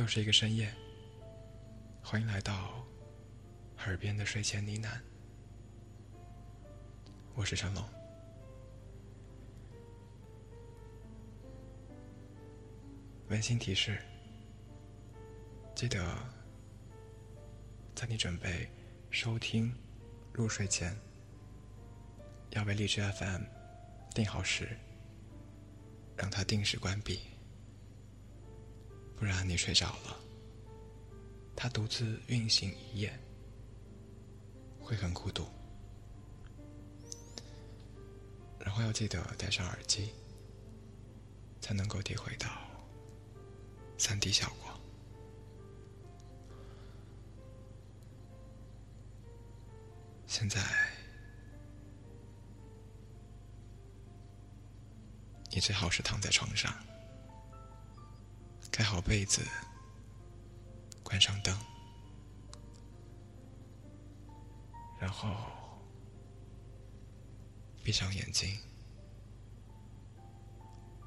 又是一个深夜，欢迎来到耳边的睡前呢喃。我是成龙。温馨提示：记得在你准备收听入睡前，要为荔枝 FM 定好时，让它定时关闭，不然你睡着了，它独自运行一夜会很孤独。然后要记得戴上耳机，才能够体会到。三 D 效果。现在，你最好是躺在床上，盖好被子，关上灯，然后闭上眼睛，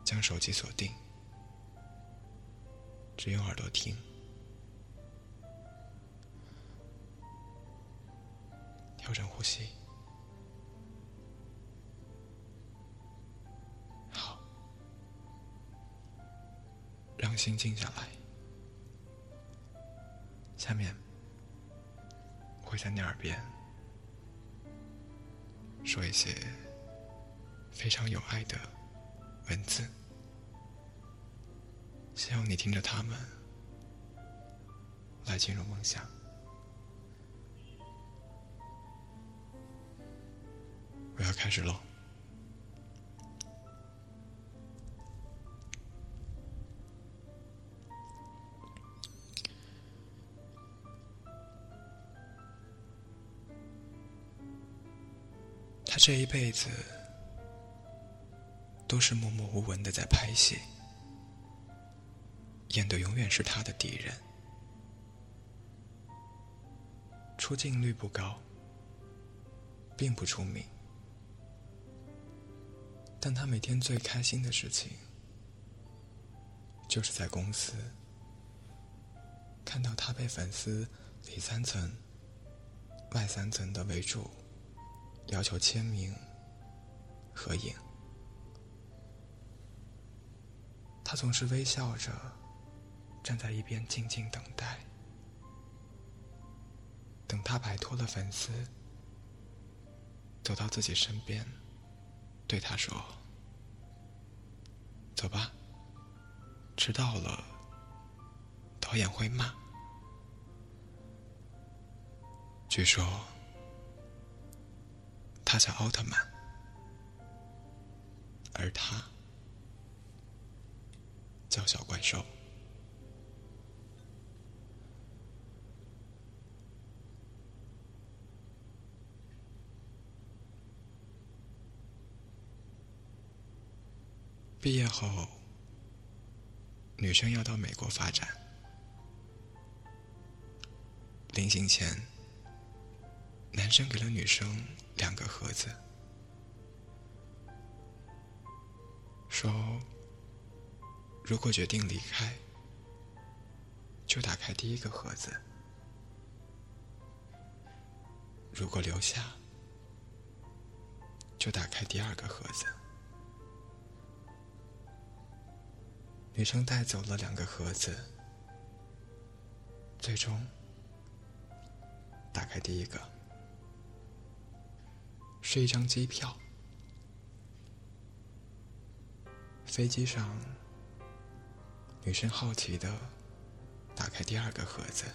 将手机锁定。只用耳朵听，调整呼吸，心静下来。下面会在你耳边说一些非常有爱的文字。希望你听着他们来进入梦想。我要开始喽。这一辈子都是默默无闻的在拍戏。演的永远是他的敌人，出镜率不高，并不出名，但他每天最开心的事情，就是在公司看到他被粉丝里三层外三层的围住，要求签名、合影，他总是微笑着。站在一边静静等待，等他摆脱了粉丝，走到自己身边，对他说：“走吧，迟到了，导演会骂。”据说他叫奥特曼，而他叫小怪兽。毕业后，女生要到美国发展。临行前，男生给了女生两个盒子，说：“如果决定离开，就打开第一个盒子；如果留下，就打开第二个盒子。”女生带走了两个盒子，最终打开第一个，是一张机票。飞机上，女生好奇的打开第二个盒子，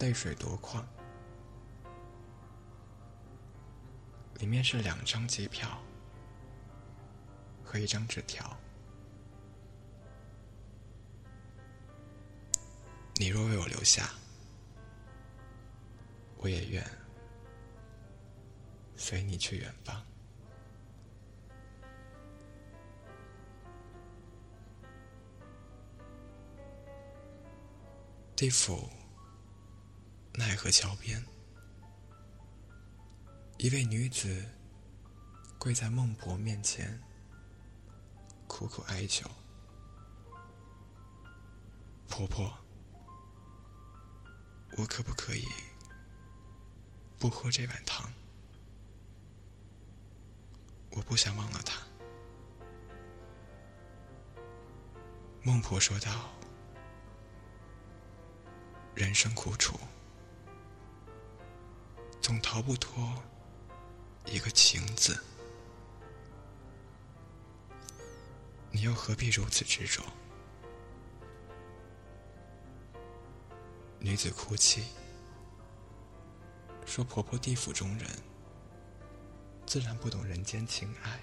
泪水夺眶，里面是两张机票。和一张纸条，你若为我留下，我也愿随你去远方。地府奈何桥边，一位女子跪在孟婆面前。苦苦哀求，婆婆，我可不可以不喝这碗汤？我不想忘了他。孟婆说道：“人生苦楚，总逃不脱一个情字，你又何必如此执着？”女子哭泣，说：“婆婆地府中人，自然不懂人间情爱。”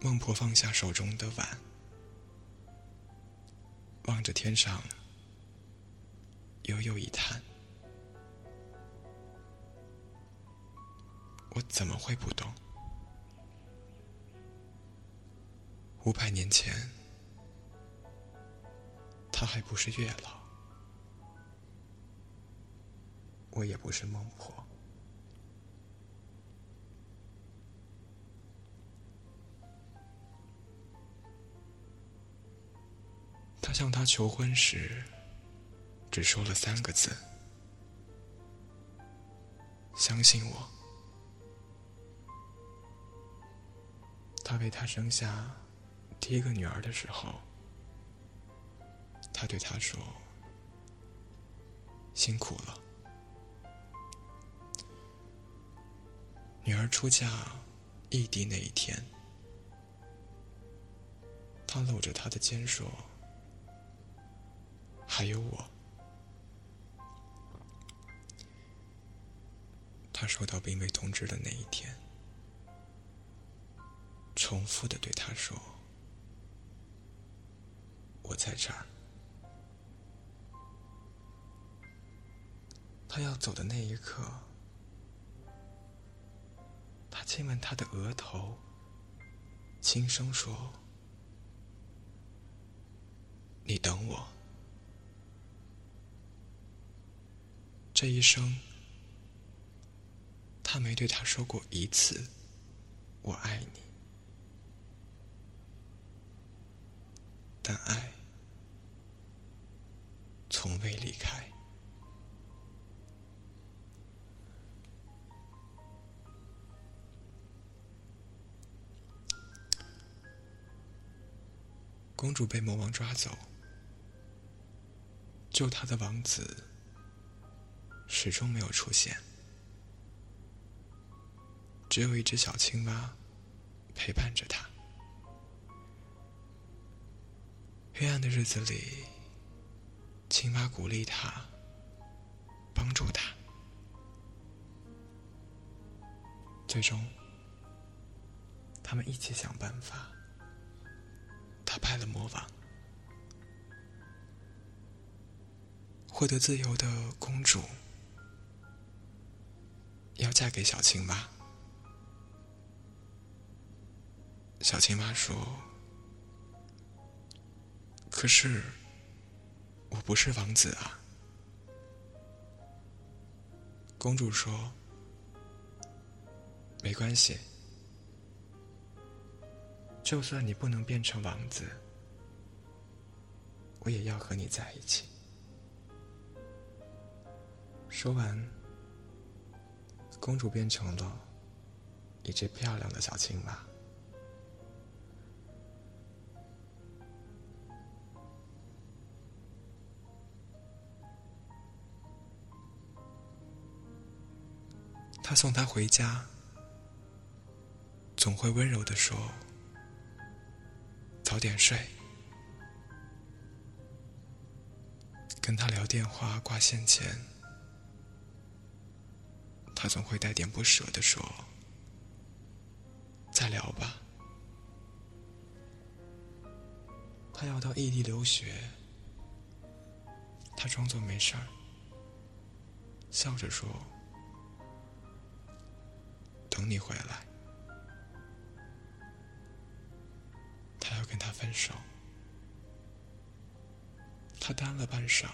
孟婆放下手中的碗，望着天上，悠悠一叹：“我怎么会不懂？五百年前，他还不是月老，我也不是孟婆。”他向她求婚时，只说了三个字：“相信我。”他为她生下第一个女儿的时候，他对她说：“辛苦了。”女儿出嫁异地那一天，他搂着她的肩说。还有我。他收到病危通知的那一天，重复的对他说：“我在这儿。”他要走的那一刻，亲吻他的额头，轻声说：“你等我。”这一生，他没对他说过一次“我爱你”，但爱从未离开。公主被魔王抓走，救她的王子。始终没有出现，只有一只小青蛙陪伴着他。黑暗的日子里，青蛙鼓励他，帮助他。最终，他们一起想办法，打败了魔王，获得自由的公主。要嫁给小青蛙。小青蛙说：“可是，我不是王子啊。”公主说：“没关系，就算你不能变成王子，我也要和你在一起。”说完。公主变成了一只漂亮的小青蛙。他送她回家，总会温柔的说：“早点睡。”跟他聊电话挂线前。他总会带点不舍的说：“再聊吧。”他要到异地留学，他装作没事儿，笑着说：“等你回来。”跟他分手，他呆了半晌，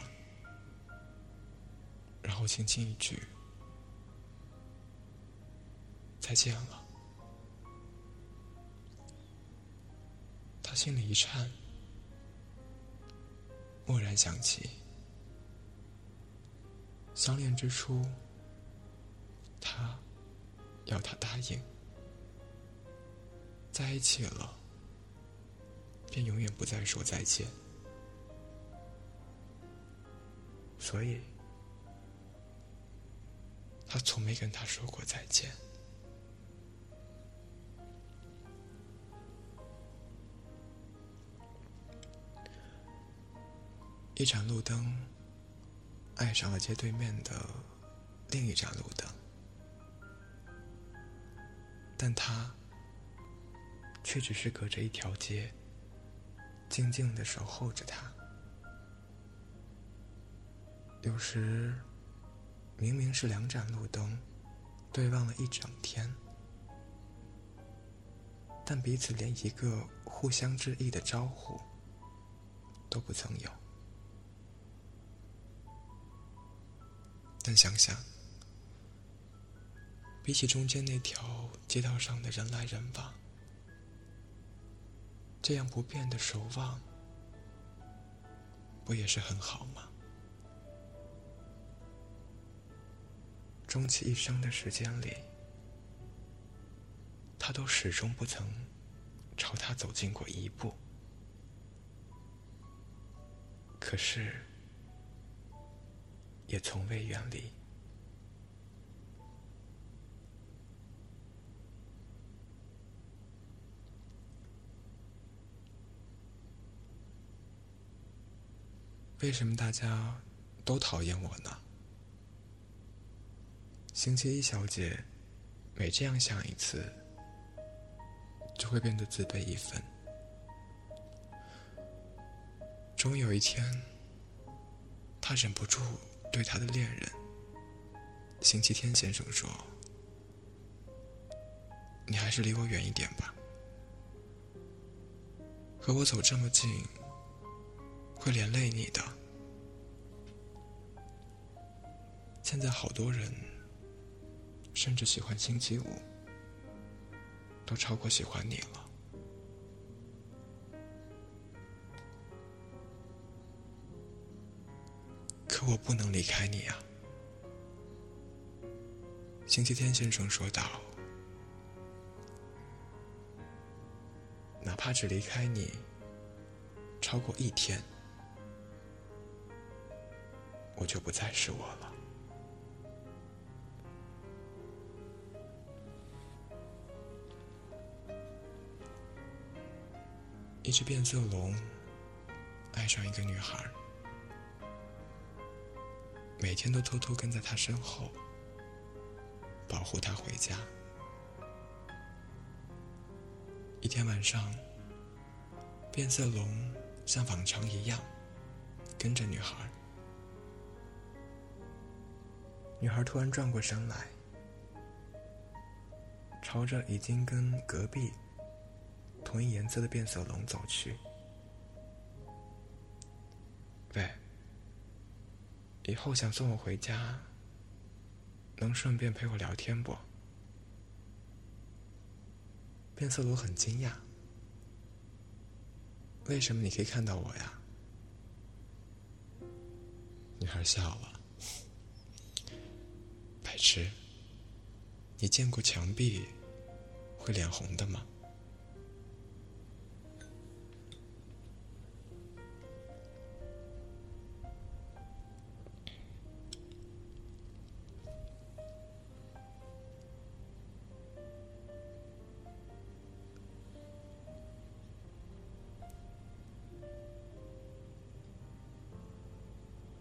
然后轻轻一句。再见了。他心里一颤，蓦然想起，相恋之初，他要他答应，在一起了，便永远不再说再见，所以，他从没跟他说过再见。一盏路灯，爱上了街对面的另一盏路灯，但他却只是隔着一条街，静静的守候着他。有时，明明是两盏路灯，对望了一整天，但彼此连一个互相致意的招呼都不曾有。但想想，比起中间那条街道上的人来人往，这样不变的守望，不也是很好吗？终其一生的时间里，他都始终不曾朝他走近过一步。可是。也从未远离。为什么大家都讨厌我呢？星期一小姐每这样想一次，就会变得自卑一分。终有一天，她忍不住。对他的恋人，星期天先生说：“你还是离我远一点吧，和我走这么近，会连累你的。”现在好多人，甚至喜欢星期五，都超过喜欢你了。可我不能离开你啊！星期天先生说道：“哪怕只离开你超过一天，我就不再是我了。”一只变色龙爱上一个女孩。每天都偷偷跟在她身后，保护她回家。一天晚上，变色龙像往常一样跟着女孩。女孩突然转过身来，朝着已经跟隔壁同一颜色的变色龙走去。喂。以后想送我回家，能顺便陪我聊天不？变色龙很惊讶，为什么你可以看到我呀？女孩笑了，白痴，你见过墙壁会脸红的吗？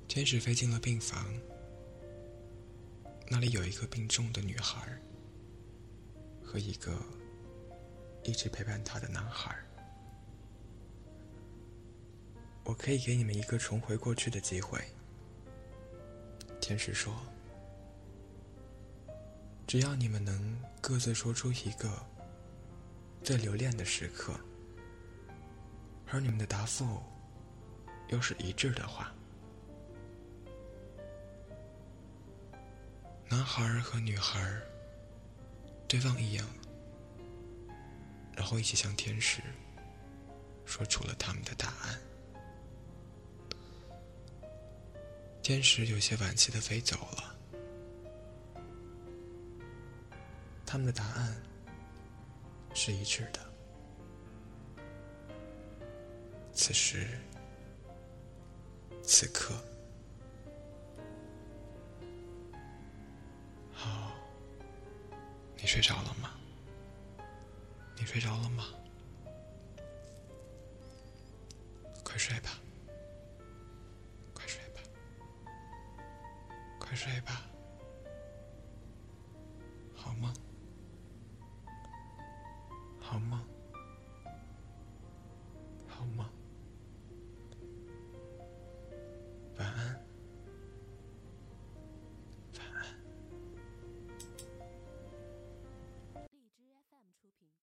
天使飞进了病房，那里有一个病重的女孩和一个一直陪伴她的男孩。我可以给你们一个重回过去的机会，天使说：“只要你们能各自说出一个最留恋的时刻，而你们的答复又是一致的话。”男孩和女孩对望一眼，然后一起向天使说出了他们的答案。天使有些惋惜的飞走了，他们的答案是一致的。此时此刻，你睡着了吗？你睡着了吗？快睡吧，快睡吧，快睡吧。